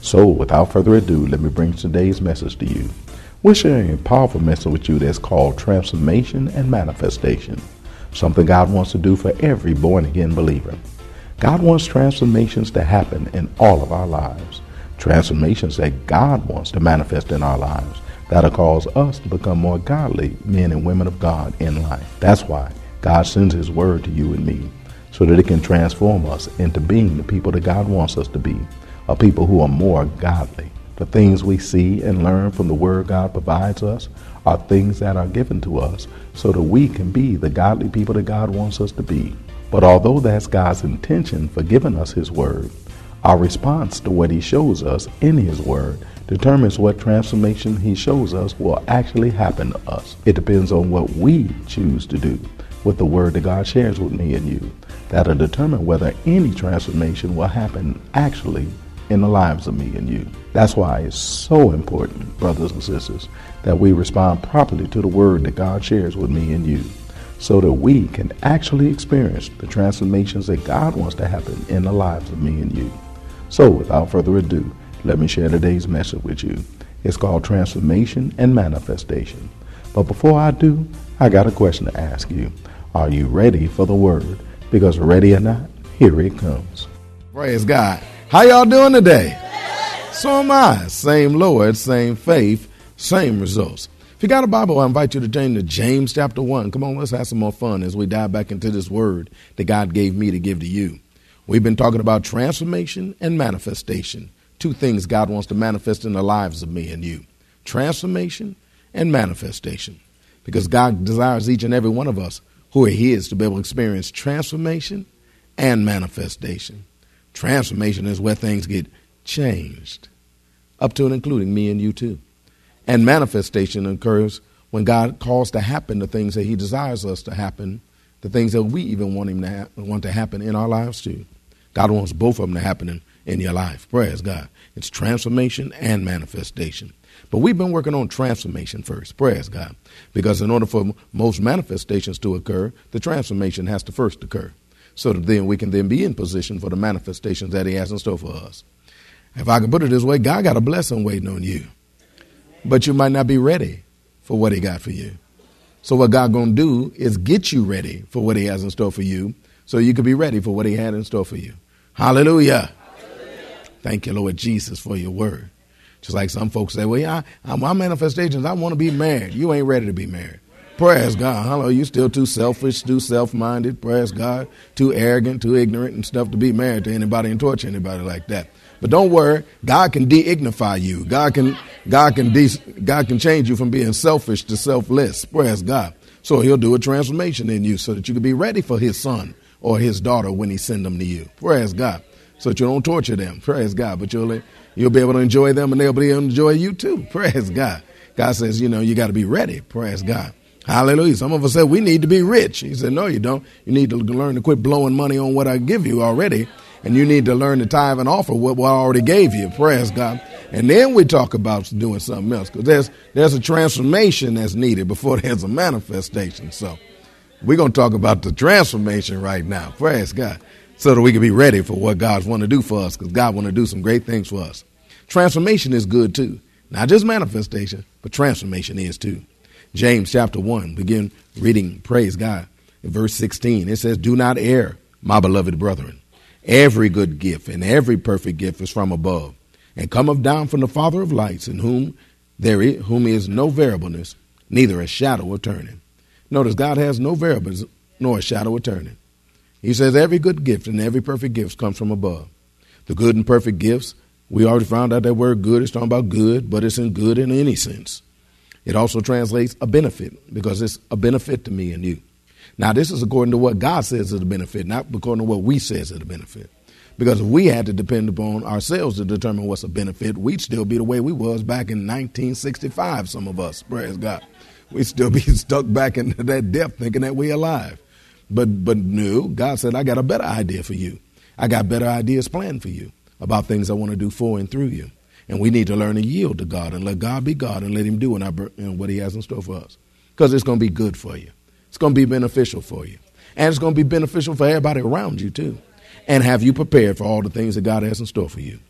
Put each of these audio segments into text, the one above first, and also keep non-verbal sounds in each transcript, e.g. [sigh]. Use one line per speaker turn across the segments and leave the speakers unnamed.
So, without further ado, let me bring today's message to you. We're sharing a powerful message with you that's called transformation and manifestation, something God wants to do for every born again believer. God wants transformations to happen in all of our lives, transformations that God wants to manifest in our lives that'll cause us to become more godly men and women of God in life. That's why God sends His Word to you and me, so that it can transform us into being the people that God wants us to be are people who are more godly. The things we see and learn from the Word God provides us are things that are given to us so that we can be the godly people that God wants us to be. But although that's God's intention for giving us His Word, our response to what He shows us in His Word determines what transformation He shows us will actually happen to us. It depends on what we choose to do with the Word that God shares with me and you. That'll determine whether any transformation will happen actually in the lives of me and you. That's why it's so important, brothers and sisters, that we respond properly to the word that God shares with me and you so that we can actually experience the transformations that God wants to happen in the lives of me and you. So, without further ado, let me share today's message with you. It's called Transformation and Manifestation. But before I do, I got a question to ask you. Are you ready for the word? Because ready or not, here it comes.
Praise God. How y'all doing today? So am I. Same Lord, same faith, same results. If you got a Bible, I invite you to turn to James chapter 1. Come on, let's have some more fun as we dive back into this word that God gave me to give to you. We've been talking about transformation and manifestation. Two things God wants to manifest in the lives of me and you transformation and manifestation. Because God desires each and every one of us who are His to be able to experience transformation and manifestation. Transformation is where things get changed, up to and including me and you too. And manifestation occurs when God calls to happen the things that He desires us to happen, the things that we even want Him to ha- want to happen in our lives too. God wants both of them to happen in, in your life. Praise God. It's transformation and manifestation. But we've been working on transformation first. Praise God. Because in order for most manifestations to occur, the transformation has to first occur so that then we can then be in position for the manifestations that He has in store for us. If I can put it this way, God got a blessing waiting on you, but you might not be ready for what He got for you. So what God gonna do is get you ready for what He has in store for you, so you can be ready for what He had in store for you. Hallelujah. Hallelujah. Thank you, Lord Jesus, for your word. Just like some folks say, well, yeah, I, my manifestations, I want to be married. You ain't ready to be married. Praise God. Hello, you still too selfish, too self-minded. Praise God. Too arrogant, too ignorant and stuff to be married to anybody and torture anybody like that. But don't worry, God can de-ignify you. God can, God can, de- God can change you from being selfish to selfless. Praise God. So He'll do a transformation in you so that you can be ready for His son or His daughter when He send them to you. Praise God. So that you don't torture them. Praise God. But you'll, you'll be able to enjoy them and they'll be able to enjoy you too. Praise God. God says, you know, you got to be ready. Praise God. Hallelujah. Some of us said we need to be rich. He said, no, you don't. You need to learn to quit blowing money on what I give you already. And you need to learn to tithe and offer what, what I already gave you. Praise God. And then we talk about doing something else because there's, there's a transformation that's needed before [laughs] there's a manifestation. So we're going to talk about the transformation right now. Praise God. So that we can be ready for what God's want to do for us because God want to do some great things for us. Transformation is good too. Not just manifestation, but transformation is too. James chapter 1, begin reading, praise God, verse 16. It says, Do not err, my beloved brethren. Every good gift and every perfect gift is from above and cometh down from the Father of lights, in whom there is, whom is no variableness, neither a shadow of turning. Notice God has no variables nor a shadow of turning. He says every good gift and every perfect gift comes from above. The good and perfect gifts, we already found out that word good is talking about good, but it's in good in any sense. It also translates a benefit because it's a benefit to me and you. Now, this is according to what God says is a benefit, not according to what we say is a benefit. Because if we had to depend upon ourselves to determine what's a benefit, we'd still be the way we was back in 1965, some of us, praise God. We'd still be [laughs] stuck back into that depth thinking that we're alive. But, but no, God said, I got a better idea for you. I got better ideas planned for you about things I want to do for and through you. And we need to learn to yield to God and let God be God and let Him do what He has in store for us. Because it's going to be good for you. It's going to be beneficial for you. And it's going to be beneficial for everybody around you, too. And have you prepared for all the things that God has in store for you?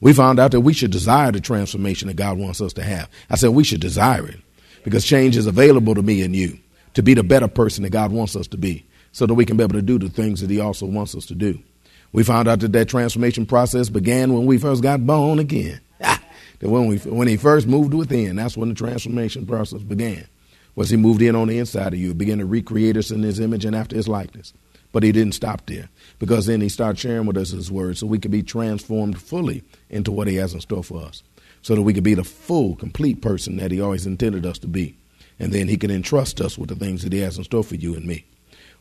We found out that we should desire the transformation that God wants us to have. I said we should desire it because change is available to me and you to be the better person that God wants us to be so that we can be able to do the things that He also wants us to do. We found out that that transformation process began when we first got born again. That when, we, when He first moved within, that's when the transformation process began was he moved in on the inside of you, began to recreate us in his image and after his likeness. But he didn't stop there because then he started sharing with us his word so we could be transformed fully into what he has in store for us so that we could be the full, complete person that he always intended us to be. And then he can entrust us with the things that he has in store for you and me.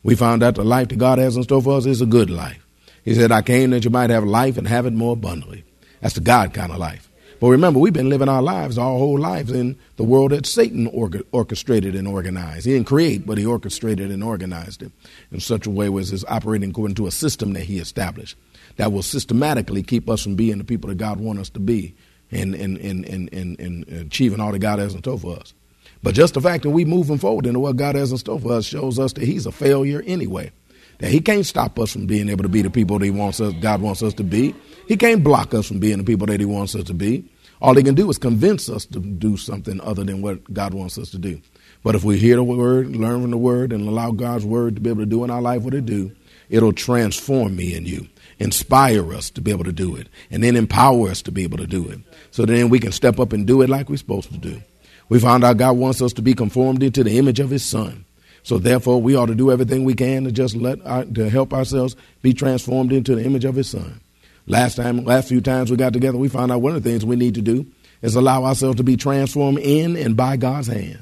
We found out the life that God has in store for us is a good life. He said, I came that you might have life and have it more abundantly. That's the God kind of life. But remember, we've been living our lives, our whole lives, in the world that Satan orchestrated and organized. He didn't create, but he orchestrated and organized it in such a way as it's operating according to a system that he established that will systematically keep us from being the people that God wants us to be and, and, and, and, and, and achieving all that God has in store for us. But just the fact that we're moving forward into what God has in store for us shows us that he's a failure anyway. That he can't stop us from being able to be the people that he wants us, God wants us to be. He can't block us from being the people that he wants us to be. All he can do is convince us to do something other than what God wants us to do. But if we hear the word, learn from the word, and allow God's word to be able to do in our life what it do, it'll transform me and you, inspire us to be able to do it, and then empower us to be able to do it. So then we can step up and do it like we're supposed to do. We found out God wants us to be conformed into the image of His Son. So therefore, we ought to do everything we can to just let our, to help ourselves be transformed into the image of His Son. Last time, last few times we got together, we found out one of the things we need to do is allow ourselves to be transformed in and by God's hand.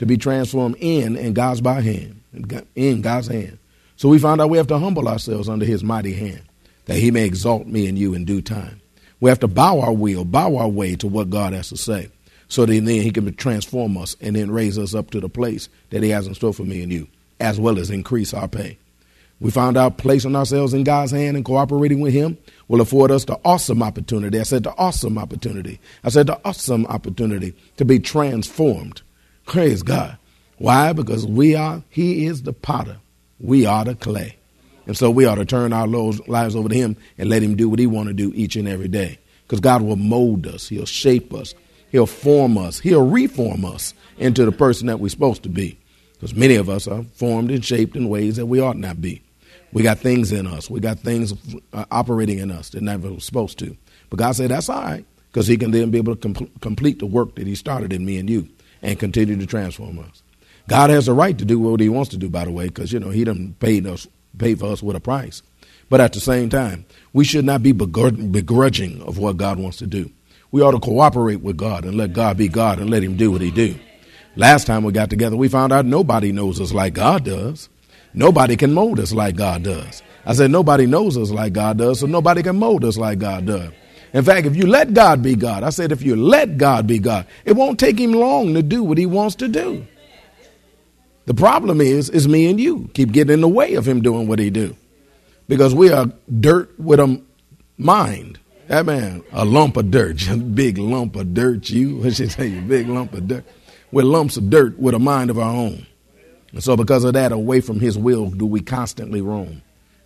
To be transformed in and God's by hand, in God's hand. So we found out we have to humble ourselves under His mighty hand, that He may exalt me and you in due time. We have to bow our will, bow our way to what God has to say, so that then He can transform us and then raise us up to the place that He has in store for me and you, as well as increase our pay. We found out placing ourselves in God's hand and cooperating with Him will afford us the awesome opportunity. I said the awesome opportunity. I said the awesome opportunity to be transformed. Praise God. Why? Because we are, He is the potter. We are the clay. And so we ought to turn our lives over to Him and let Him do what He want to do each and every day. Because God will mold us, He'll shape us, He'll form us, He'll reform us into the person that we're supposed to be. Because many of us are formed and shaped in ways that we ought not be. We got things in us. We got things uh, operating in us that never was supposed to. But God said that's all right because He can then be able to com- complete the work that He started in me and you and continue to transform us. God has a right to do what He wants to do, by the way, because you know He done paid us paid for us with a price. But at the same time, we should not be begrudging of what God wants to do. We ought to cooperate with God and let God be God and let Him do what He do. Last time we got together, we found out nobody knows us like God does. Nobody can mold us like God does. I said, nobody knows us like God does, so nobody can mold us like God does. In fact, if you let God be God, I said, if you let God be God, it won't take him long to do what he wants to do. The problem is, is me and you keep getting in the way of him doing what he do. Because we are dirt with a mind. That man, a lump of dirt, [laughs] big lump of dirt. You, [laughs] what should say, big lump of dirt. We're lumps of dirt with a mind of our own. And so because of that, away from his will do we constantly roam.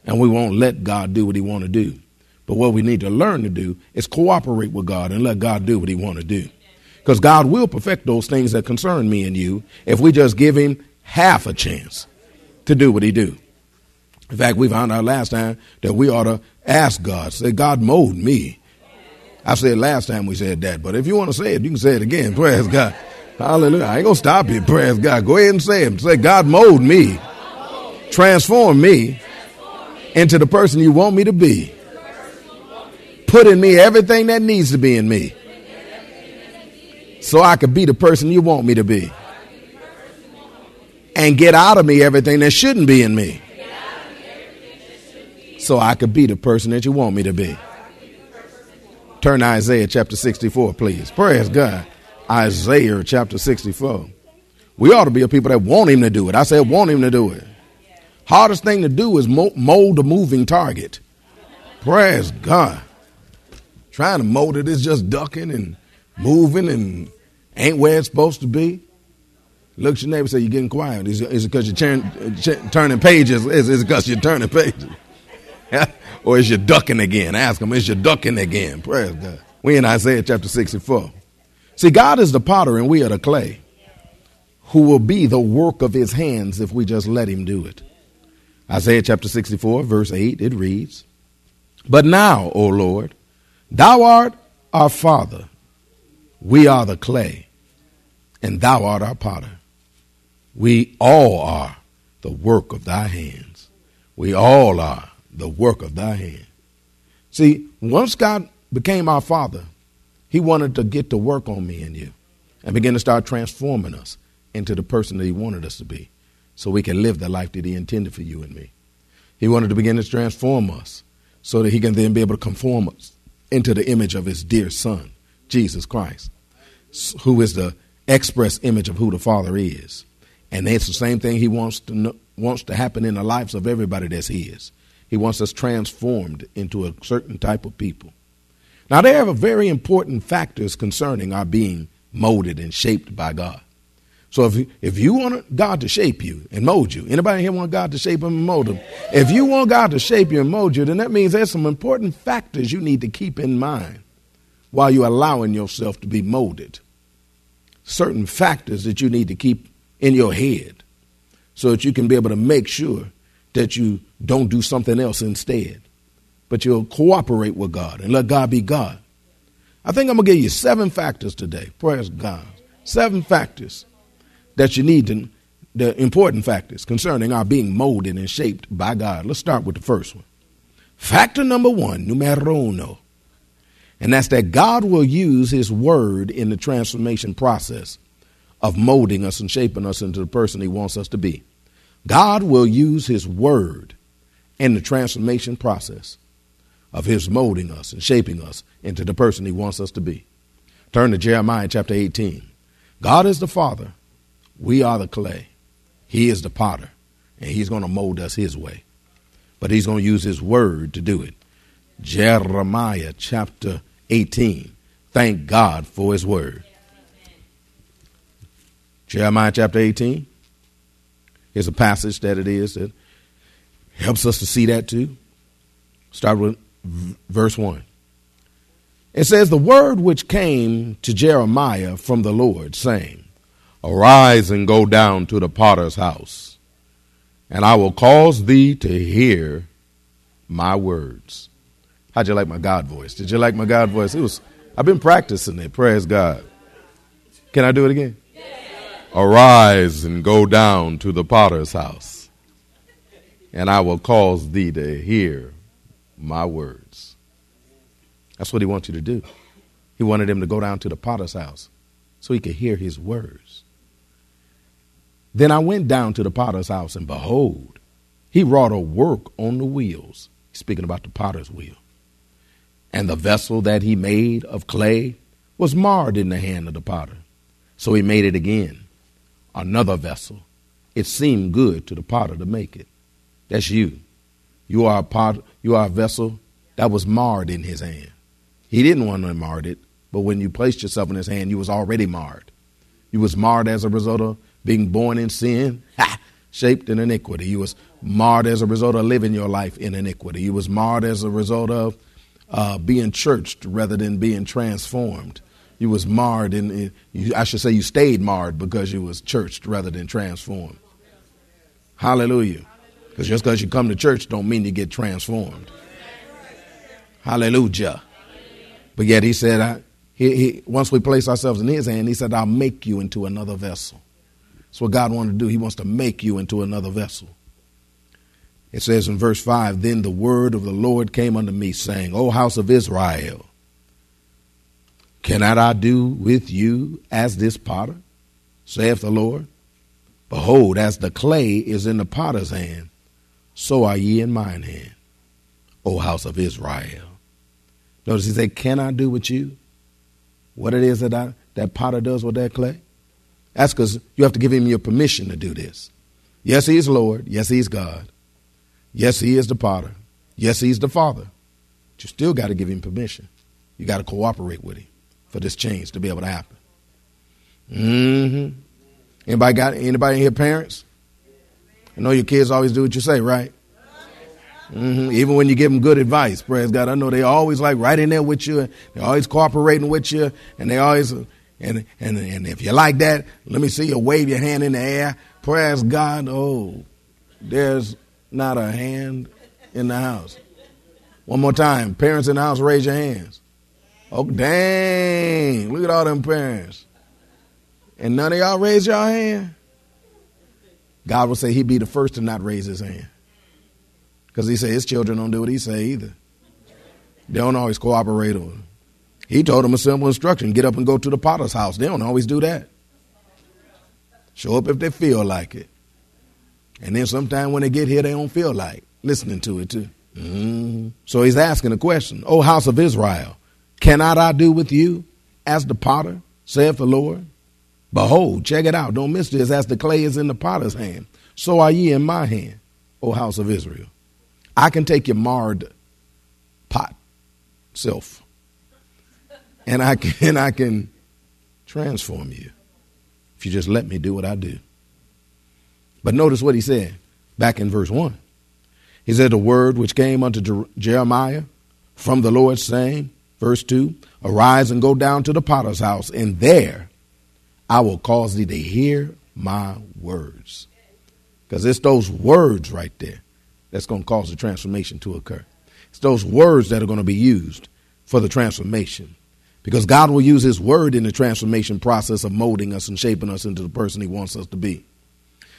And we won't let God do what he want to do. But what we need to learn to do is cooperate with God and let God do what he want to do. Because God will perfect those things that concern me and you if we just give him half a chance to do what he do. In fact, we found out last time that we ought to ask God, say, God mold me. I said last time we said that, but if you want to say it, you can say it again. [laughs] Praise God. Hallelujah. I ain't going to stop you. Praise God. Go ahead and say it. Say, God mold me, transform me into the person you want me to be. Put in me everything that needs to be in me so I could be the person you want me to be. And get out of me everything that shouldn't be in me so I could be the person that you want me to be. Turn Isaiah chapter 64, please. Praise God. Isaiah chapter 64. We ought to be a people that want him to do it. I said, want him to do it. Hardest thing to do is mold a moving target. Praise God. Trying to mold it is just ducking and moving and ain't where it's supposed to be. Look at your neighbor say, You're getting quiet. Is it because you're turn, turning pages? Is it because you're turning pages? [laughs] or is you ducking again? Ask him, is you ducking again? Praise God. We in Isaiah chapter 64. See, God is the potter and we are the clay, who will be the work of his hands if we just let him do it. Isaiah chapter 64, verse 8, it reads, But now, O Lord, thou art our Father, we are the clay, and thou art our potter. We all are the work of thy hands. We all are the work of thy hand. See, once God became our Father, He wanted to get to work on me and you and begin to start transforming us into the person that He wanted us to be so we can live the life that He intended for you and me. He wanted to begin to transform us so that He can then be able to conform us into the image of His dear Son, Jesus Christ, who is the express image of who the Father is. And it's the same thing He wants to know, wants to happen in the lives of everybody that's His. He wants us transformed into a certain type of people. Now, there are very important factors concerning our being molded and shaped by God. So if you, if you want God to shape you and mold you, anybody here want God to shape them and mold them? If you want God to shape you and mold you, then that means there's some important factors you need to keep in mind while you're allowing yourself to be molded. Certain factors that you need to keep in your head so that you can be able to make sure that you don't do something else instead, but you'll cooperate with God and let God be God. I think I'm going to give you seven factors today. Praise God. Seven factors that you need to, the important factors concerning our being molded and shaped by God. Let's start with the first one. Factor number one, numero uno, and that's that God will use His Word in the transformation process of molding us and shaping us into the person He wants us to be. God will use His Word in the transformation process of His molding us and shaping us into the person He wants us to be. Turn to Jeremiah chapter 18. God is the Father, we are the clay. He is the potter, and He's going to mold us His way. But He's going to use His Word to do it. Jeremiah chapter 18. Thank God for His Word. Jeremiah chapter 18. Here's a passage that it is that helps us to see that too. Start with verse 1. It says, The word which came to Jeremiah from the Lord, saying, Arise and go down to the potter's house, and I will cause thee to hear my words. How'd you like my God voice? Did you like my God voice? It was I've been practicing it. Praise God. Can I do it again? Arise and go down to the potter's house, and I will cause thee to hear my words. That's what he wants you to do. He wanted him to go down to the potter's house so he could hear his words. Then I went down to the potter's house, and behold, he wrought a work on the wheels. Speaking about the potter's wheel. And the vessel that he made of clay was marred in the hand of the potter. So he made it again another vessel. It seemed good to the potter to make it. That's you. You are a pot, you are a vessel that was marred in his hand. He didn't want to mar it, but when you placed yourself in his hand, you was already marred. You was marred as a result of being born in sin, [laughs] ha, shaped in iniquity. You was marred as a result of living your life in iniquity. You was marred as a result of uh, being churched rather than being transformed you was marred in I should say you stayed marred because you was churched rather than transformed. Hallelujah. Because just because you come to church don't mean you get transformed. Hallelujah. But yet he said, I, he, he, once we place ourselves in his hand, he said, I'll make you into another vessel. That's what God wanted to do. He wants to make you into another vessel. It says in verse 5 Then the word of the Lord came unto me, saying, O house of Israel, cannot I do with you as this potter, saith the Lord? Behold, as the clay is in the potter's hand, so are ye in mine hand, O house of Israel. Notice he said, Can I do with you what it is that I, that potter does with that clay? That's because you have to give him your permission to do this. Yes, he is Lord. Yes, he's God. Yes, he is the potter. Yes, he's the father. But you still got to give him permission. You got to cooperate with him for this change to be able to happen. Mm-hmm. Anybody got anybody in here parents? I know your kids always do what you say, right? Mm-hmm. Even when you give them good advice, praise God. I know they always like right in there with you. They're always cooperating with you, and they always and and and if you like that, let me see you wave your hand in the air. Praise God. Oh, there's not a hand in the house. One more time, parents in the house, raise your hands. Oh, dang! Look at all them parents. And none of y'all raise your hand? God will say he'd be the first to not raise his hand. Because he said his children don't do what he say either. They don't always cooperate with him. He told them a simple instruction get up and go to the potter's house. They don't always do that. Show up if they feel like it. And then sometime when they get here, they don't feel like listening to it too. Mm-hmm. So he's asking a question. O house of Israel, cannot I do with you as the potter, saith the Lord? Behold, check it out. Don't miss this. As the clay is in the potter's hand, so are ye in my hand, O house of Israel. I can take your marred pot self, and I can [laughs] I can transform you if you just let me do what I do. But notice what he said back in verse 1. He said, The word which came unto Jeremiah from the Lord, saying, verse 2 Arise and go down to the potter's house, and there I will cause thee to hear my words. Because it's those words right there that's going to cause the transformation to occur. It's those words that are going to be used for the transformation. Because God will use His word in the transformation process of molding us and shaping us into the person He wants us to be.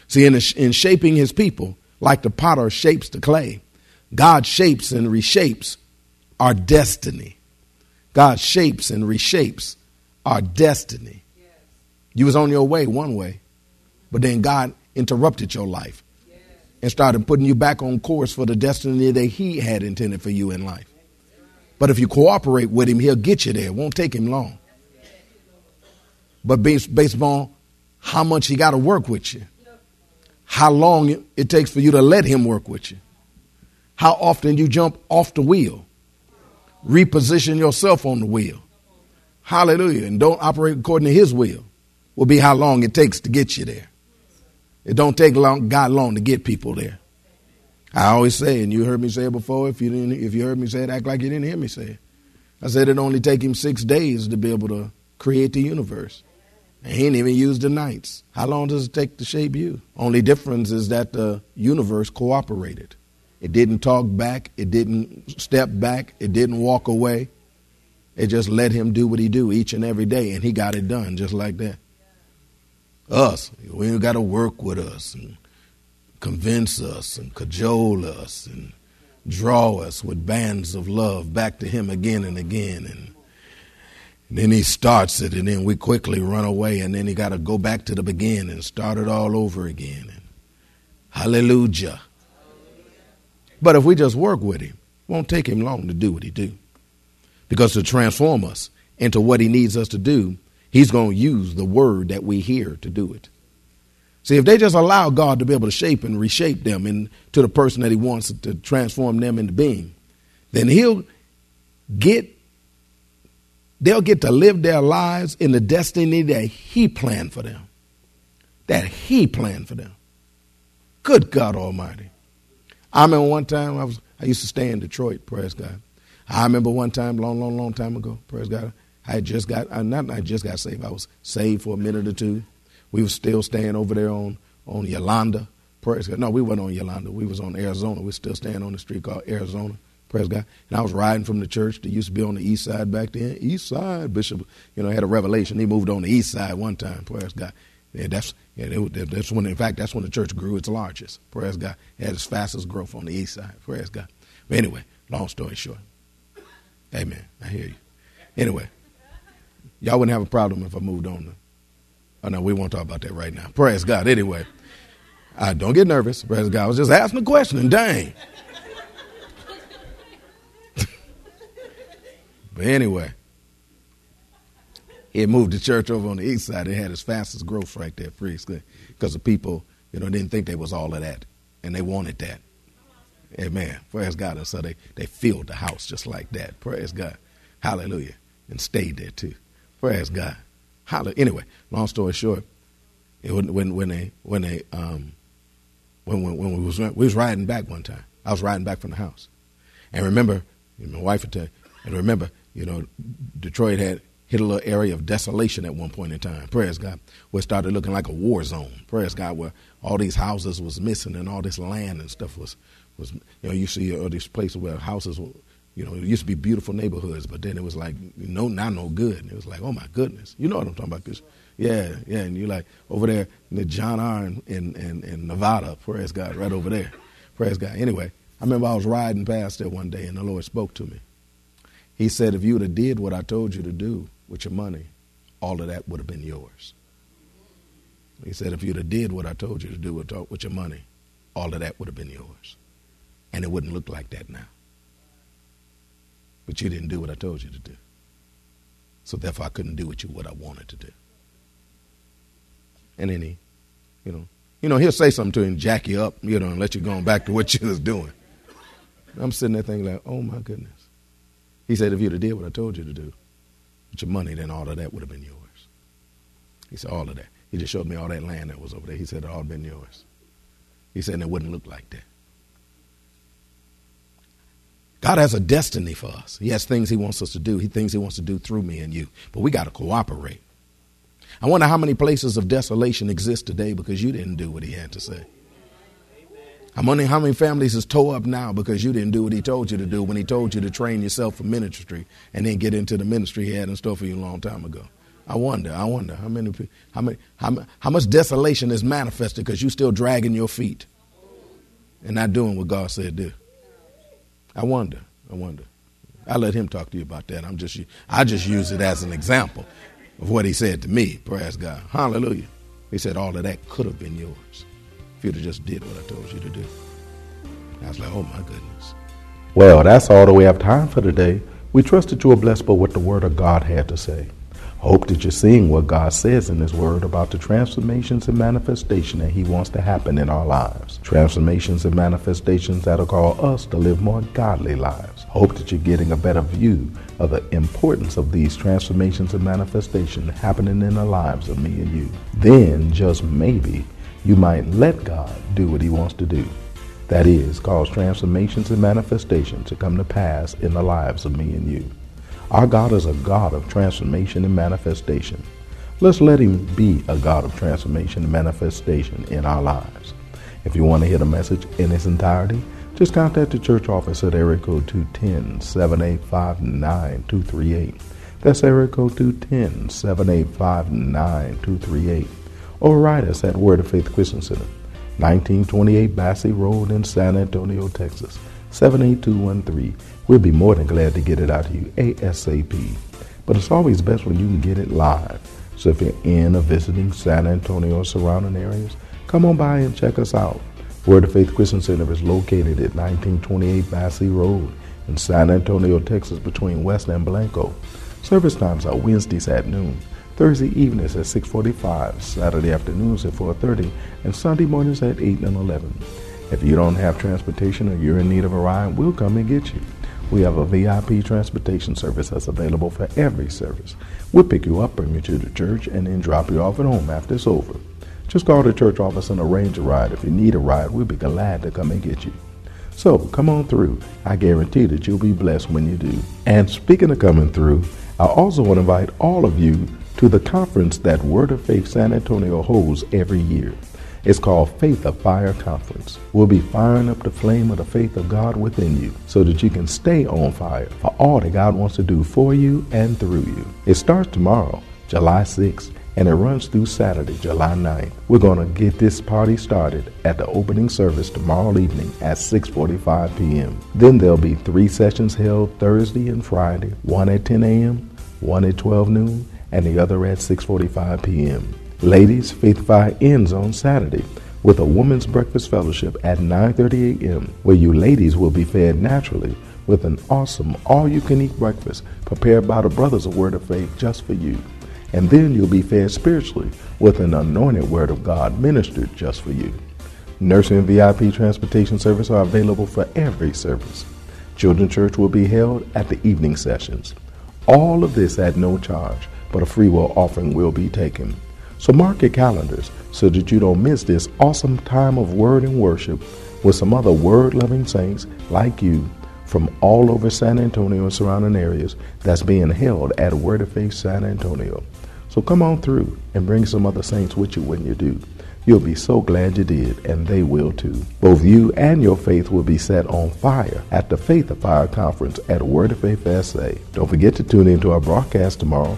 See, in, in shaping His people, like the potter shapes the clay, God shapes and reshapes our destiny. God shapes and reshapes our destiny. You was on your way one way, but then God interrupted your life and started putting you back on course for the destiny that He had intended for you in life. But if you cooperate with Him, He'll get you there. It won't take Him long. But based, based upon how much He got to work with you, how long it takes for you to let Him work with you, how often you jump off the wheel, reposition yourself on the wheel. Hallelujah. And don't operate according to His will will be how long it takes to get you there. It don't take long, God long to get people there. I always say, and you heard me say it before. If you didn't, if you heard me say it, act like you didn't hear me say it. I said it only take him six days to be able to create the universe. And he didn't even use the nights. How long does it take to shape you? Only difference is that the universe cooperated. It didn't talk back. It didn't step back. It didn't walk away. It just let him do what he do each and every day, and he got it done just like that us. We got to work with us and convince us and cajole us and draw us with bands of love back to Him again and again. And, then He starts it, and then we quickly run away, and then He got to go back to the beginning and start it all over again. And hallelujah. But if we just work with Him, won't take Him long to do what He do. Because to transform us into what He needs us to do, He's going to use the word that we hear to do it. See, if they just allow God to be able to shape and reshape them into the person that He wants to transform them into being, then He'll get, they'll get to live their lives in the destiny that He planned for them. That He planned for them. Good God Almighty. I remember one time I was I used to stay in Detroit, praise God. I remember one time, long, long, long time ago, praise God. I just got, I, not I just got saved. I was saved for a minute or two. We were still staying over there on on Yolanda. Praise God. No, we weren't on Yolanda. We was on Arizona. We are still staying on the street called Arizona. Praise God. And I was riding from the church that used to be on the east side back then. East side. Bishop, you know, had a revelation. He moved on the east side one time. Praise God. Yeah, that's yeah, that's when in fact that's when the church grew its largest. Praise God. It had its fastest growth on the east side. Praise God. But anyway, long story short. Amen. I hear you. Anyway, y'all wouldn't have a problem if I moved on. Oh no, we won't talk about that right now. Praise God. Anyway, I don't get nervous. Praise God. I was just asking a question and dang. [laughs] but anyway, he moved the church over on the east side. It had its fastest growth right there, praise because the people, you know, didn't think they was all of that, and they wanted that. Amen. Praise God. And so they, they filled the house just like that. Praise God. Hallelujah. And stayed there too. Praise God. Hallelujah. Anyway, long story short, it, when when they when they um when when, when we was we was riding back one time. I was riding back from the house, and remember, my wife would tell, and remember, you know, Detroit had hit a little area of desolation at one point in time. Praise God. Where it started looking like a war zone. Praise God, where all these houses was missing and all this land and stuff was was you know you see all these places where houses were, you know it used to be beautiful neighborhoods, but then it was like no not no good. And it was like oh my goodness, you know what I'm talking about? Cause yeah, yeah, and you're like over there the John R. in, in, in, in Nevada, praise God, right over there, praise God. Anyway, I remember I was riding past there one day and the Lord spoke to me. He said, if you would have did what I told you to do with your money, all of that would have been yours. He said, if you'd have did what I told you to do with, with your money, all of that would have been yours. And it wouldn't look like that now. But you didn't do what I told you to do. So therefore I couldn't do with you what I wanted to do. And then he, you know, you know, he'll say something to him, jack you up, you know, and let you go back to what you was doing. I'm sitting there thinking like, oh my goodness. He said, if you'd have did what I told you to do with your money, then all of that would have been yours. He said, all of that. He just showed me all that land that was over there. He said, it all been yours. He said, it wouldn't look like that. God has a destiny for us. He has things He wants us to do. He things He wants to do through me and you. But we got to cooperate. I wonder how many places of desolation exist today because you didn't do what He had to say. I'm wondering how many families is tore up now because you didn't do what He told you to do when He told you to train yourself for ministry and then get into the ministry He had in store for you a long time ago. I wonder, I wonder how many, how many, how, how much desolation is manifested because you're still dragging your feet and not doing what God said do. I wonder. I wonder. I let him talk to you about that. I'm just I just use it as an example of what he said to me. Praise God. Hallelujah. He said all of that could have been yours if you'd have just did what I told you to do. I was like, oh my goodness.
Well, that's all that we have time for today. We trust that you are blessed by what the Word of God had to say. Hope that you're seeing what God says in His Word about the transformations and manifestation that He wants to happen in our lives. Transformations and manifestations that'll call us to live more godly lives. Hope that you're getting a better view of the importance of these transformations and manifestations happening in the lives of me and you. Then, just maybe, you might let God do what He wants to do. That is, cause transformations and manifestations to come to pass in the lives of me and you. Our God is a God of transformation and manifestation. Let's let Him be a God of transformation and manifestation in our lives. If you want to hear the message in its entirety, just contact the church office at area code 210-785-9238. That's area code 210-785-9238. Or write us at Word of Faith Christian Center, 1928 Basse Road in San Antonio, Texas, 78213. We'll be more than glad to get it out to you ASAP. But it's always best when you can get it live. So if you're in or visiting San Antonio or surrounding areas, come on by and check us out. Word of Faith Christian Center is located at 1928 Basse Road in San Antonio, Texas, between West and Blanco. Service times are Wednesdays at noon, Thursday evenings at 6:45, Saturday afternoons at 4:30, and Sunday mornings at 8 and 11. If you don't have transportation or you're in need of a ride, we'll come and get you. We have a VIP transportation service that's available for every service. We'll pick you up, bring you to the church, and then drop you off at home after it's over. Just call the church office and arrange a ride. If you need a ride, we'll be glad to come and get you. So come on through. I guarantee that you'll be blessed when you do. And speaking of coming through, I also want to invite all of you to the conference that Word of Faith San Antonio holds every year.
It's called Faith of Fire Conference. We'll be firing up the flame of the faith of God within you so that you can stay on fire for all that God wants to do for you and through you. It starts tomorrow, July 6th and it runs through Saturday, July 9th. We're going to get this party started at the opening service tomorrow evening at 6:45 p.m. Then there'll be three sessions held Thursday and Friday, one at 10 a.m., one at 12 noon, and the other at 6:45 p.m. Ladies, Faith Fire ends on Saturday with a women's breakfast fellowship at 9:30 a.m. where you ladies will be fed naturally with an awesome all-you-can-eat breakfast prepared by the Brothers of Word of Faith just for you. And then you'll be fed spiritually with an anointed word of God ministered just for you. Nursing and VIP transportation service are available for every service. Children's church will be held at the evening sessions. All of this at no charge, but a free will offering will be taken. So mark your calendars so that you don't miss this awesome time of word and worship with some other word loving saints like you from all over San Antonio and surrounding areas that's being held at Word of Faith San Antonio. So come on through and bring some other saints with you when you do. You'll be so glad you did, and they will too. Both you and your faith will be set on fire at the Faith of Fire Conference at Word of Faith SA. Don't forget to tune into our broadcast tomorrow